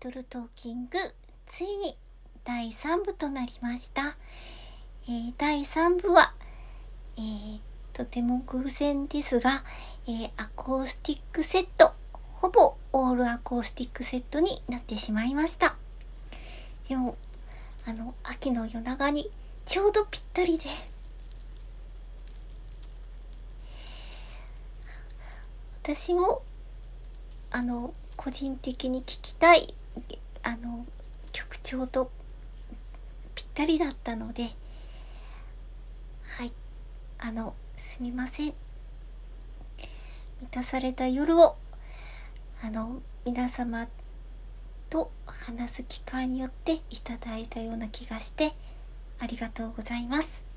トルトーキングついに第3部となりました、えー、第3部は、えー、とても偶然ですが、えー、アコースティックセット、ほぼオールアコースティックセットになってしまいました。でも、あの、秋の夜長にちょうどぴったりで、私も、あの、個人的に聴きたい、あの、曲調とぴったりだったので、はい、あの、すみません。満たされた夜をあの皆様と話す機会によっていただいたような気がしてありがとうございます。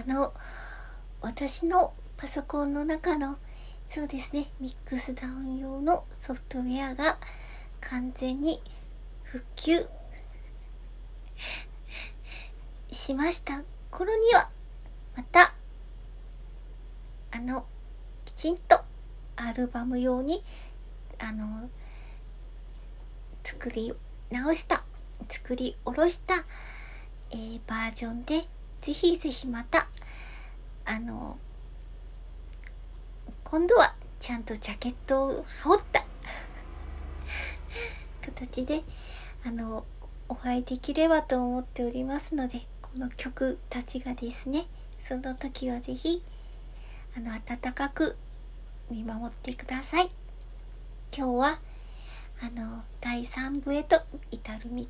あの私のパソコンの中のそうですねミックスダウン用のソフトウェアが完全に復旧しました。頃にはまたあのきちんとアルバム用にあの作り直した作り下ろした、えー、バージョンでぜひぜひまたあの今度はちゃんとジャケットを羽織った 形であのお会いできればと思っておりますのでこの曲たちがですねその時はぜひあの温かく見守ってください。今日はあの第3部へと至る道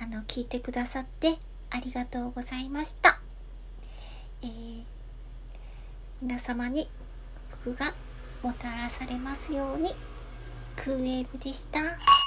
あの聞いてくださってありがとうございました、えー、皆様に福がもたらされますようにクーエーブでした。